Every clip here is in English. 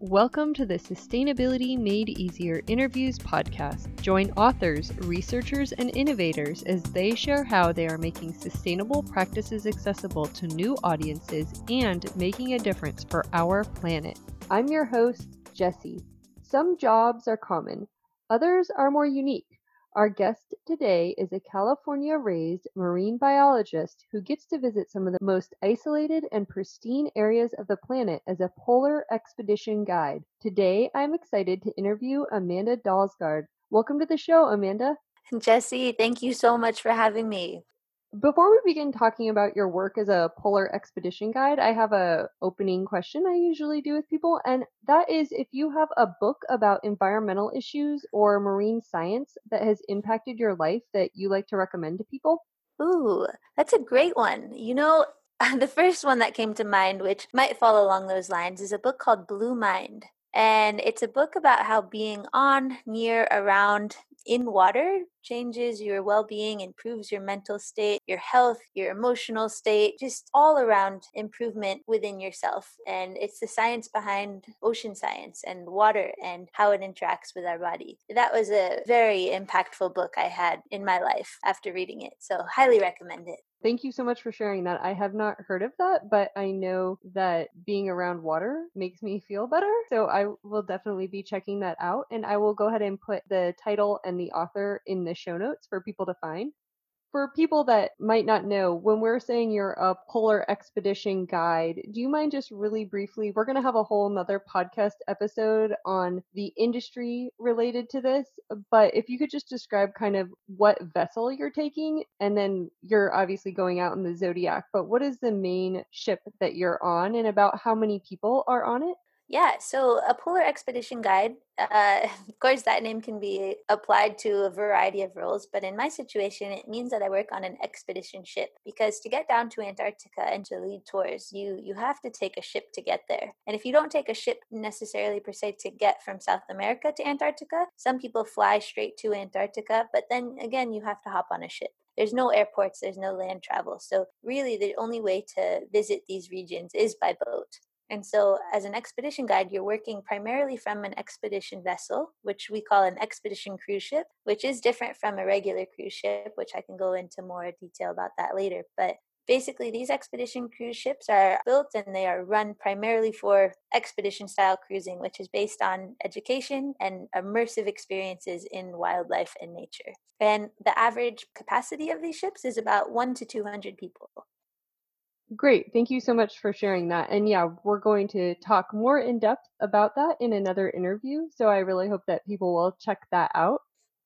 Welcome to the Sustainability Made Easier Interviews podcast. Join authors, researchers, and innovators as they share how they are making sustainable practices accessible to new audiences and making a difference for our planet. I'm your host, Jesse. Some jobs are common, others are more unique. Our guest today is a California raised marine biologist who gets to visit some of the most isolated and pristine areas of the planet as a polar expedition guide. Today, I'm excited to interview Amanda Dalsgaard. Welcome to the show, Amanda. Jesse, thank you so much for having me. Before we begin talking about your work as a polar expedition guide, I have a opening question I usually do with people and that is if you have a book about environmental issues or marine science that has impacted your life that you like to recommend to people. Ooh, that's a great one. You know, the first one that came to mind which might fall along those lines is a book called Blue Mind. And it's a book about how being on, near, around, in water changes your well being, improves your mental state, your health, your emotional state, just all around improvement within yourself. And it's the science behind ocean science and water and how it interacts with our body. That was a very impactful book I had in my life after reading it. So, highly recommend it. Thank you so much for sharing that. I have not heard of that, but I know that being around water makes me feel better. So I will definitely be checking that out. And I will go ahead and put the title and the author in the show notes for people to find for people that might not know, when we're saying you're a polar expedition guide, do you mind just really briefly? We're going to have a whole nother podcast episode on the industry related to this, but if you could just describe kind of what vessel you're taking, and then you're obviously going out in the Zodiac, but what is the main ship that you're on, and about how many people are on it? Yeah, so a polar expedition guide, uh, of course, that name can be applied to a variety of roles, but in my situation, it means that I work on an expedition ship because to get down to Antarctica and to lead tours, you you have to take a ship to get there. And if you don't take a ship necessarily per se to get from South America to Antarctica, some people fly straight to Antarctica, but then again, you have to hop on a ship there's no airports, there's no land travel. So, really, the only way to visit these regions is by boat. And so, as an expedition guide, you're working primarily from an expedition vessel, which we call an expedition cruise ship, which is different from a regular cruise ship, which I can go into more detail about that later. But basically, these expedition cruise ships are built and they are run primarily for expedition style cruising, which is based on education and immersive experiences in wildlife and nature. And the average capacity of these ships is about one to 200 people. Great. Thank you so much for sharing that. And yeah, we're going to talk more in depth about that in another interview. So I really hope that people will check that out.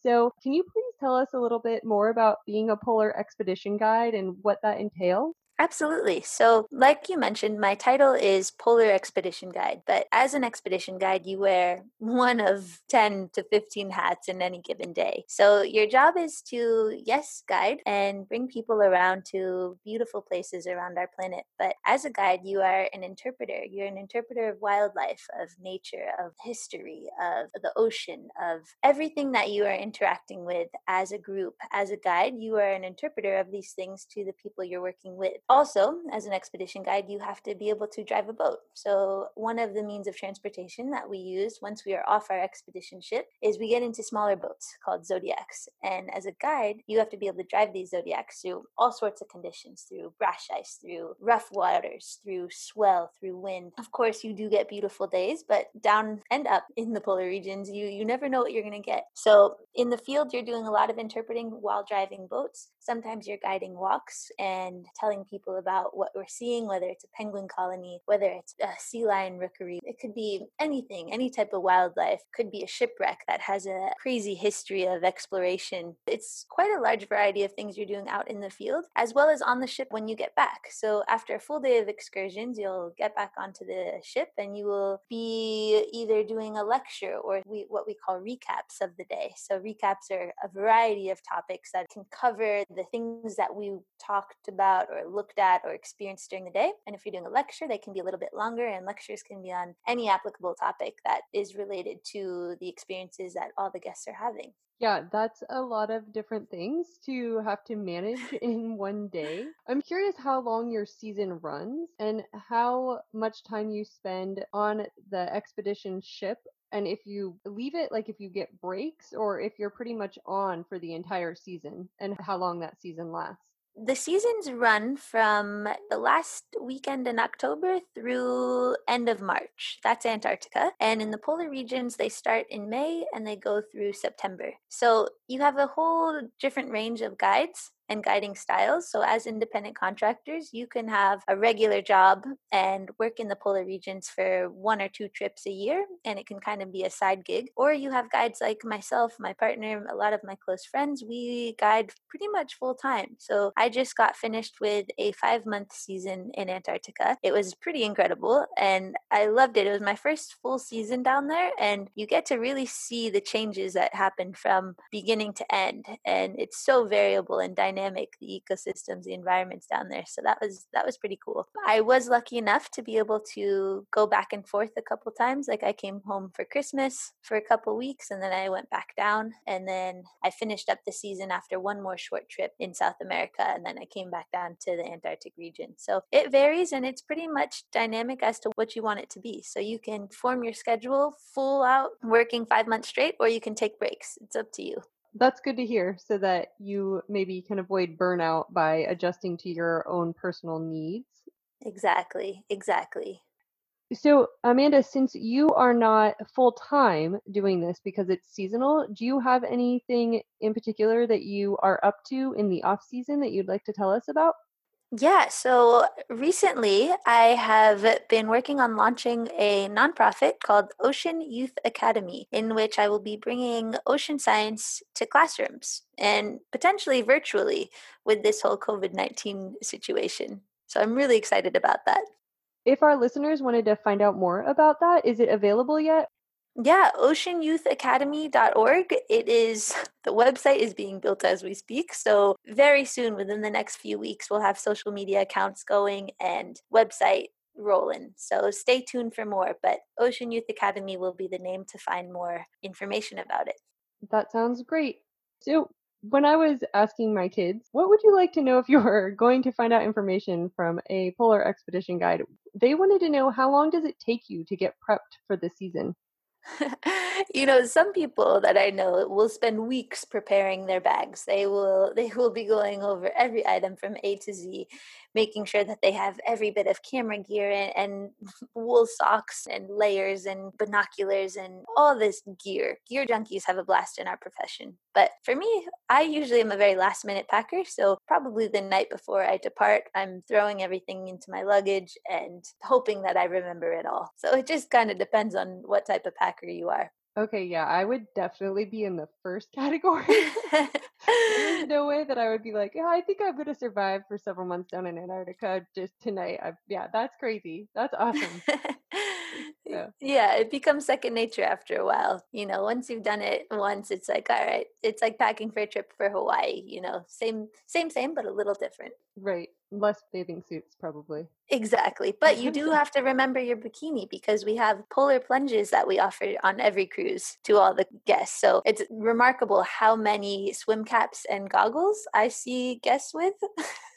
So, can you please tell us a little bit more about being a polar expedition guide and what that entails? Absolutely. So, like you mentioned, my title is Polar Expedition Guide. But as an expedition guide, you wear one of 10 to 15 hats in any given day. So, your job is to, yes, guide and bring people around to beautiful places around our planet. But as a guide, you are an interpreter. You're an interpreter of wildlife, of nature, of history, of the ocean, of everything that you are interacting with as a group. As a guide, you are an interpreter of these things to the people you're working with also, as an expedition guide, you have to be able to drive a boat. So, one of the means of transportation that we use once we are off our expedition ship is we get into smaller boats called zodiacs. And as a guide, you have to be able to drive these zodiacs through all sorts of conditions through brash ice, through rough waters, through swell, through wind. Of course, you do get beautiful days, but down and up in the polar regions, you, you never know what you're going to get. So, in the field, you're doing a lot of interpreting while driving boats. Sometimes you're guiding walks and telling people people about what we're seeing, whether it's a penguin colony, whether it's a sea lion rookery. It could be anything, any type of wildlife. Could be a shipwreck that has a crazy history of exploration. It's quite a large variety of things you're doing out in the field, as well as on the ship when you get back. So after a full day of excursions, you'll get back onto the ship and you will be either doing a lecture or we, what we call recaps of the day. So recaps are a variety of topics that can cover the things that we talked about or looked looked at or experienced during the day. And if you're doing a lecture, they can be a little bit longer, and lectures can be on any applicable topic that is related to the experiences that all the guests are having. Yeah, that's a lot of different things to have to manage in one day. I'm curious how long your season runs and how much time you spend on the expedition ship and if you leave it like if you get breaks or if you're pretty much on for the entire season and how long that season lasts. The seasons run from the last weekend in October through end of March. That's Antarctica. And in the polar regions, they start in May and they go through September. So you have a whole different range of guides and guiding styles. So, as independent contractors, you can have a regular job and work in the polar regions for one or two trips a year, and it can kind of be a side gig. Or you have guides like myself, my partner, a lot of my close friends, we guide pretty much full time. So, I just got finished with a five month season in Antarctica. It was pretty incredible, and I loved it. It was my first full season down there, and you get to really see the changes that happen from beginning to end. And it's so variable and dynamic dynamic the ecosystems the environments down there so that was that was pretty cool. I was lucky enough to be able to go back and forth a couple times like i came home for christmas for a couple weeks and then i went back down and then i finished up the season after one more short trip in south america and then i came back down to the antarctic region. So it varies and it's pretty much dynamic as to what you want it to be. So you can form your schedule full out working five months straight or you can take breaks. It's up to you that's good to hear so that you maybe can avoid burnout by adjusting to your own personal needs. Exactly, exactly. So, Amanda, since you are not full time doing this because it's seasonal, do you have anything in particular that you are up to in the off season that you'd like to tell us about? Yeah, so recently I have been working on launching a nonprofit called Ocean Youth Academy, in which I will be bringing ocean science to classrooms and potentially virtually with this whole COVID 19 situation. So I'm really excited about that. If our listeners wanted to find out more about that, is it available yet? Yeah, oceanyouthacademy.org. It is the website is being built as we speak. So, very soon within the next few weeks we'll have social media accounts going and website rolling. So, stay tuned for more, but Ocean Youth Academy will be the name to find more information about it. That sounds great. So, when I was asking my kids, what would you like to know if you were going to find out information from a polar expedition guide? They wanted to know how long does it take you to get prepped for the season? you know some people that i know will spend weeks preparing their bags. They will they will be going over every item from a to z making sure that they have every bit of camera gear and, and wool socks and layers and binoculars and all this gear. Gear junkies have a blast in our profession. But for me i usually am a very last minute packer so probably the night before i depart i'm throwing everything into my luggage and hoping that i remember it all. So it just kind of depends on what type of packer you are Okay, yeah, I would definitely be in the first category. There's no way that I would be like, yeah, I think I'm gonna survive for several months down in Antarctica just tonight. I, yeah, that's crazy. That's awesome. yeah. yeah, it becomes second nature after a while. You know, once you've done it once, it's like, all right, it's like packing for a trip for Hawaii. You know, same, same, same, but a little different. Right less bathing suits probably. Exactly but you do have to remember your bikini because we have polar plunges that we offer on every cruise to all the guests so it's remarkable how many swim caps and goggles i see guests with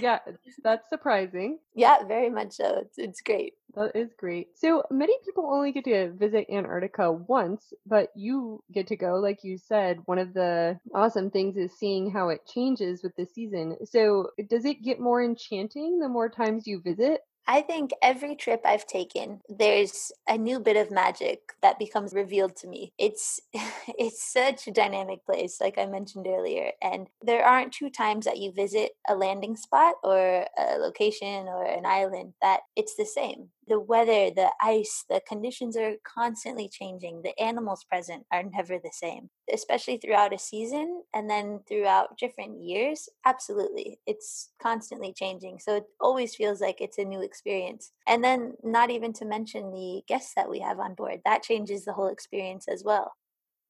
yeah, that's surprising. Yeah, very much so. It's, it's great. That is great. So many people only get to visit Antarctica once, but you get to go. Like you said, one of the awesome things is seeing how it changes with the season. So, does it get more enchanting the more times you visit? I think every trip I've taken, there's a new bit of magic that becomes revealed to me. It's it's such a dynamic place, like I mentioned earlier, and there aren't two times that you visit a landing spot or a location or an island that it's the same the weather, the ice, the conditions are constantly changing. The animals present are never the same, especially throughout a season and then throughout different years. Absolutely. It's constantly changing. So it always feels like it's a new experience. And then, not even to mention the guests that we have on board, that changes the whole experience as well.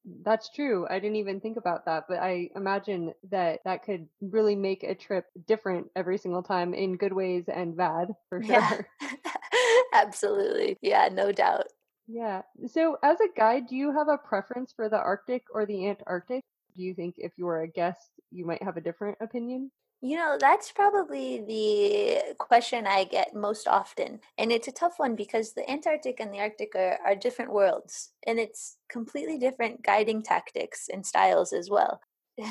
That's true. I didn't even think about that, but I imagine that that could really make a trip different every single time in good ways and bad, for sure. Yeah. Absolutely. Yeah, no doubt. Yeah. So, as a guide, do you have a preference for the Arctic or the Antarctic? Do you think if you were a guest, you might have a different opinion? You know, that's probably the question I get most often. And it's a tough one because the Antarctic and the Arctic are, are different worlds, and it's completely different guiding tactics and styles as well.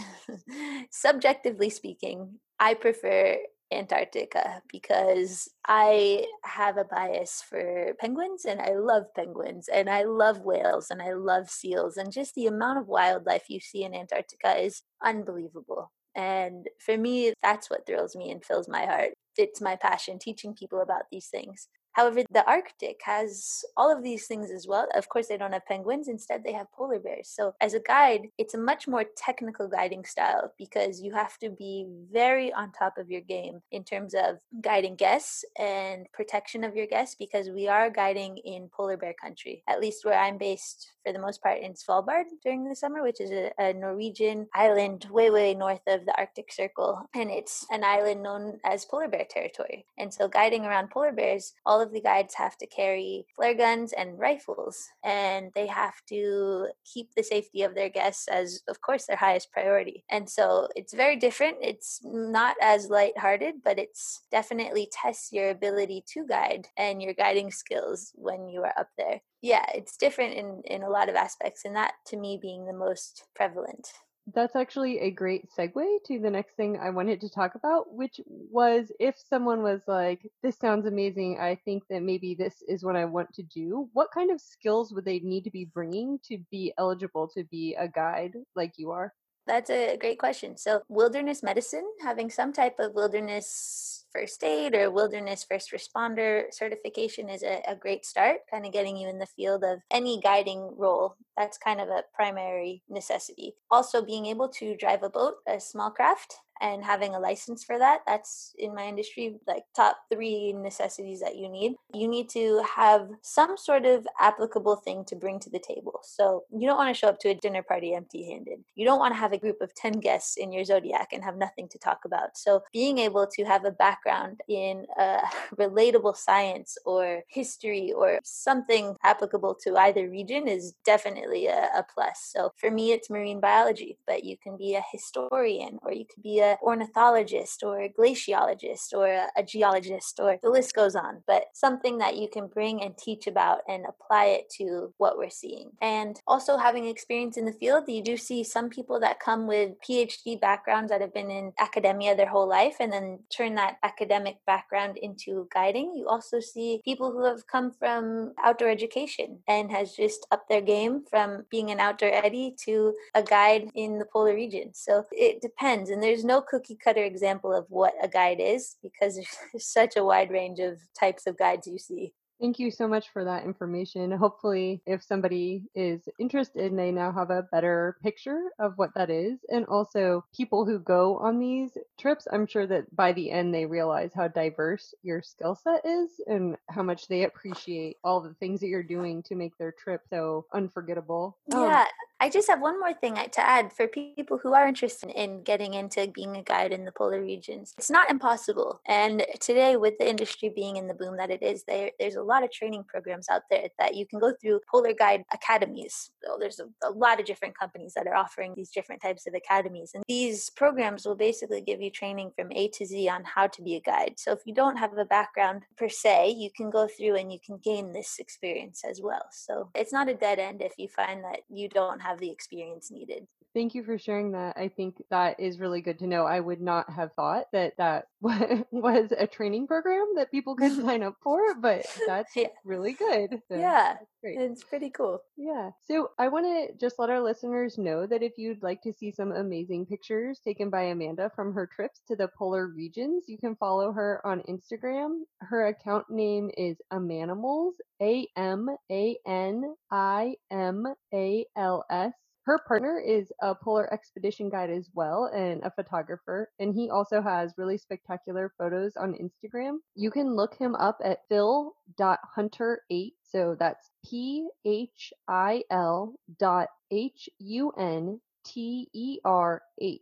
Subjectively speaking, I prefer Antarctica because I have a bias for penguins and I love penguins and I love whales and I love seals and just the amount of wildlife you see in Antarctica is unbelievable. And for me, that's what thrills me and fills my heart. It's my passion teaching people about these things. However, the Arctic has all of these things as well. Of course, they don't have penguins, instead, they have polar bears. So, as a guide, it's a much more technical guiding style because you have to be very on top of your game in terms of guiding guests and protection of your guests because we are guiding in polar bear country, at least where I'm based for the most part in Svalbard during the summer, which is a, a Norwegian island way, way north of the Arctic Circle. And it's an island known as polar bear territory. And so, guiding around polar bears, all of the guides have to carry flare guns and rifles, and they have to keep the safety of their guests as, of course, their highest priority. And so, it's very different. It's not as lighthearted, but it's definitely tests your ability to guide and your guiding skills when you are up there yeah, it's different in in a lot of aspects, and that to me being the most prevalent. That's actually a great segue to the next thing I wanted to talk about, which was if someone was like, This sounds amazing, I think that maybe this is what I want to do, what kind of skills would they need to be bringing to be eligible to be a guide like you are? That's a great question. So, wilderness medicine, having some type of wilderness first aid or wilderness first responder certification is a, a great start, kind of getting you in the field of any guiding role. That's kind of a primary necessity. Also, being able to drive a boat, a small craft, and having a license for that that's in my industry like top three necessities that you need. You need to have some sort of applicable thing to bring to the table. So you don't want to show up to a dinner party empty handed you don't want to have a group of 10 guests in your zodiac and have nothing to talk about. So being able to have a background in uh, a relatable science or history or something applicable to either region is definitely a, a plus. So for me it's marine biology but you can be a historian or you could be ornithologist or a glaciologist or a, a geologist or the list goes on, but something that you can bring and teach about and apply it to what we're seeing. And also having experience in the field, you do see some people that come with PhD backgrounds that have been in academia their whole life and then turn that academic background into guiding. You also see people who have come from outdoor education and has just upped their game from being an outdoor Eddie to a guide in the polar region. So it depends. And there's no cookie cutter example of what a guide is because there's such a wide range of types of guides you see. Thank you so much for that information. Hopefully, if somebody is interested, they now have a better picture of what that is. And also, people who go on these trips, I'm sure that by the end they realize how diverse your skill set is and how much they appreciate all the things that you're doing to make their trip so unforgettable. Yeah, um, I just have one more thing uh, to add for people who are interested in getting into being a guide in the polar regions. It's not impossible. And today, with the industry being in the boom that it is, there there's a lot of training programs out there that you can go through polar guide academies. So there's a, a lot of different companies that are offering these different types of academies. And these programs will basically give you training from A to Z on how to be a guide. So if you don't have a background per se, you can go through and you can gain this experience as well. So it's not a dead end if you find that you don't have have the experience needed. Thank you for sharing that. I think that is really good to know. I would not have thought that that was a training program that people could sign up for, but that's yeah. really good. So yeah, it's pretty cool. Yeah. So I want to just let our listeners know that if you'd like to see some amazing pictures taken by Amanda from her trips to the polar regions, you can follow her on Instagram. Her account name is Amanimals, A M A N I M A L S. Her partner is a polar expedition guide as well and a photographer, and he also has really spectacular photos on Instagram. You can look him up at phil.hunter8. So that's P H I L dot H U N T E R 8.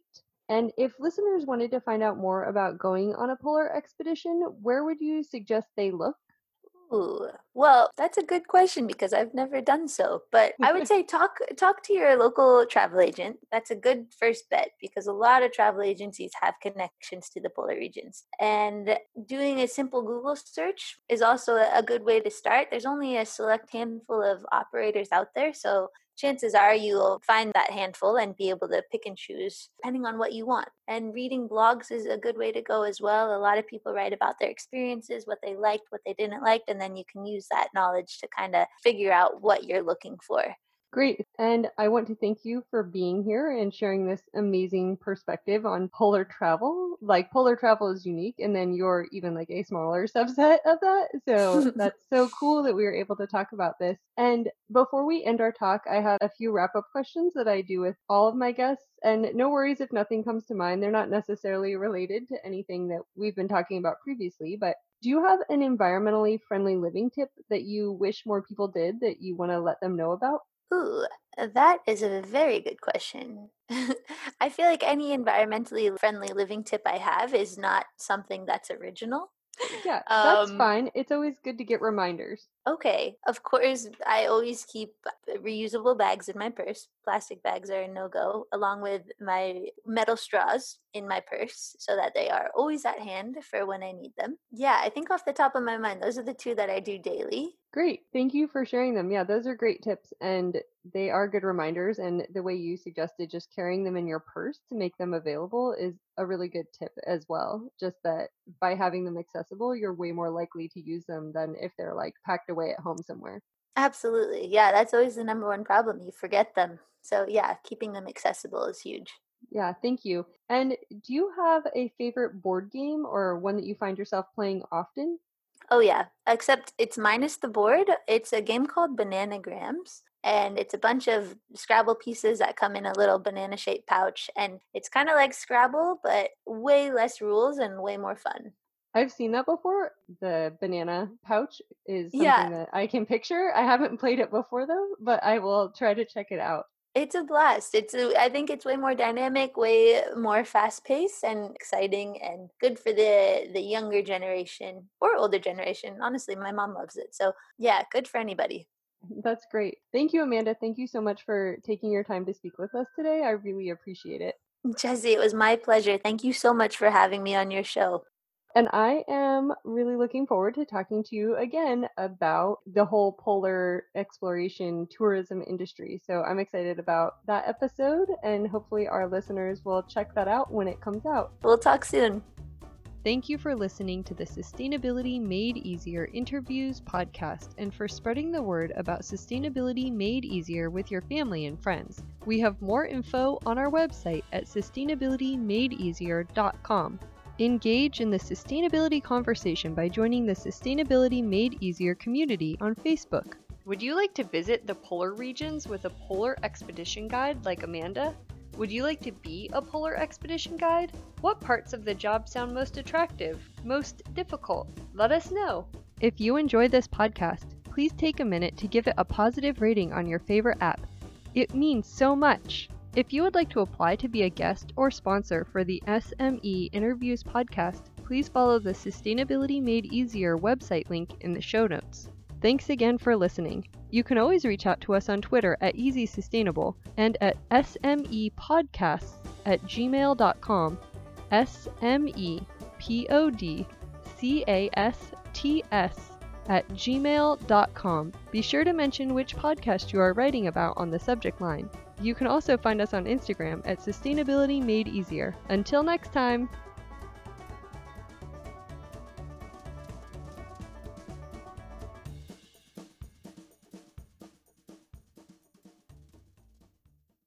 And if listeners wanted to find out more about going on a polar expedition, where would you suggest they look? Ooh, well, that's a good question because I've never done so. But I would say talk talk to your local travel agent. That's a good first bet because a lot of travel agencies have connections to the polar regions. And doing a simple Google search is also a good way to start. There's only a select handful of operators out there, so chances are you'll find that handful and be able to pick and choose depending on what you want. And reading blogs is a good way to go as well. A lot of people write about their experiences, what they liked, what they didn't like, and then you can use that knowledge to kind of figure out what you're looking for. Great. And I want to thank you for being here and sharing this amazing perspective on polar travel. Like, polar travel is unique, and then you're even like a smaller subset of that. So, that's so cool that we were able to talk about this. And before we end our talk, I have a few wrap up questions that I do with all of my guests. And no worries if nothing comes to mind. They're not necessarily related to anything that we've been talking about previously, but do you have an environmentally friendly living tip that you wish more people did that you want to let them know about? Ooh, that is a very good question. I feel like any environmentally friendly living tip I have is not something that's original. Yeah, that's um, fine. It's always good to get reminders. Okay, of course, I always keep uh, reusable bags in my purse. Plastic bags are a no go, along with my metal straws in my purse so that they are always at hand for when I need them. Yeah, I think off the top of my mind, those are the two that I do daily. Great. Thank you for sharing them. Yeah, those are great tips and they are good reminders. And the way you suggested just carrying them in your purse to make them available is a really good tip as well. Just that by having them accessible, you're way more likely to use them than if they're like packed away at home somewhere. Absolutely. Yeah, that's always the number one problem. You forget them. So, yeah, keeping them accessible is huge. Yeah, thank you. And do you have a favorite board game or one that you find yourself playing often? Oh, yeah, except it's minus the board. It's a game called Bananagrams and it's a bunch of Scrabble pieces that come in a little banana shaped pouch. And it's kind of like Scrabble, but way less rules and way more fun. I've seen that before. The banana pouch is something yeah. that I can picture. I haven't played it before though, but I will try to check it out. It's a blast. It's a, I think it's way more dynamic, way more fast paced and exciting and good for the the younger generation or older generation. Honestly, my mom loves it. So, yeah, good for anybody. That's great. Thank you, Amanda. Thank you so much for taking your time to speak with us today. I really appreciate it. Jesse, it was my pleasure. Thank you so much for having me on your show. And I am really looking forward to talking to you again about the whole polar exploration tourism industry. So I'm excited about that episode, and hopefully, our listeners will check that out when it comes out. We'll talk soon. Thank you for listening to the Sustainability Made Easier Interviews podcast and for spreading the word about sustainability made easier with your family and friends. We have more info on our website at sustainabilitymadeeasier.com. Engage in the sustainability conversation by joining the Sustainability Made Easier community on Facebook. Would you like to visit the polar regions with a polar expedition guide like Amanda? Would you like to be a polar expedition guide? What parts of the job sound most attractive, most difficult? Let us know. If you enjoy this podcast, please take a minute to give it a positive rating on your favorite app. It means so much. If you would like to apply to be a guest or sponsor for the SME Interviews podcast, please follow the Sustainability Made Easier website link in the show notes. Thanks again for listening. You can always reach out to us on Twitter at Easy Sustainable and at smepodcasts at gmail.com. S M E P O D C A S T S at gmail.com. Be sure to mention which podcast you are writing about on the subject line. You can also find us on Instagram at Sustainability Made Easier. Until next time!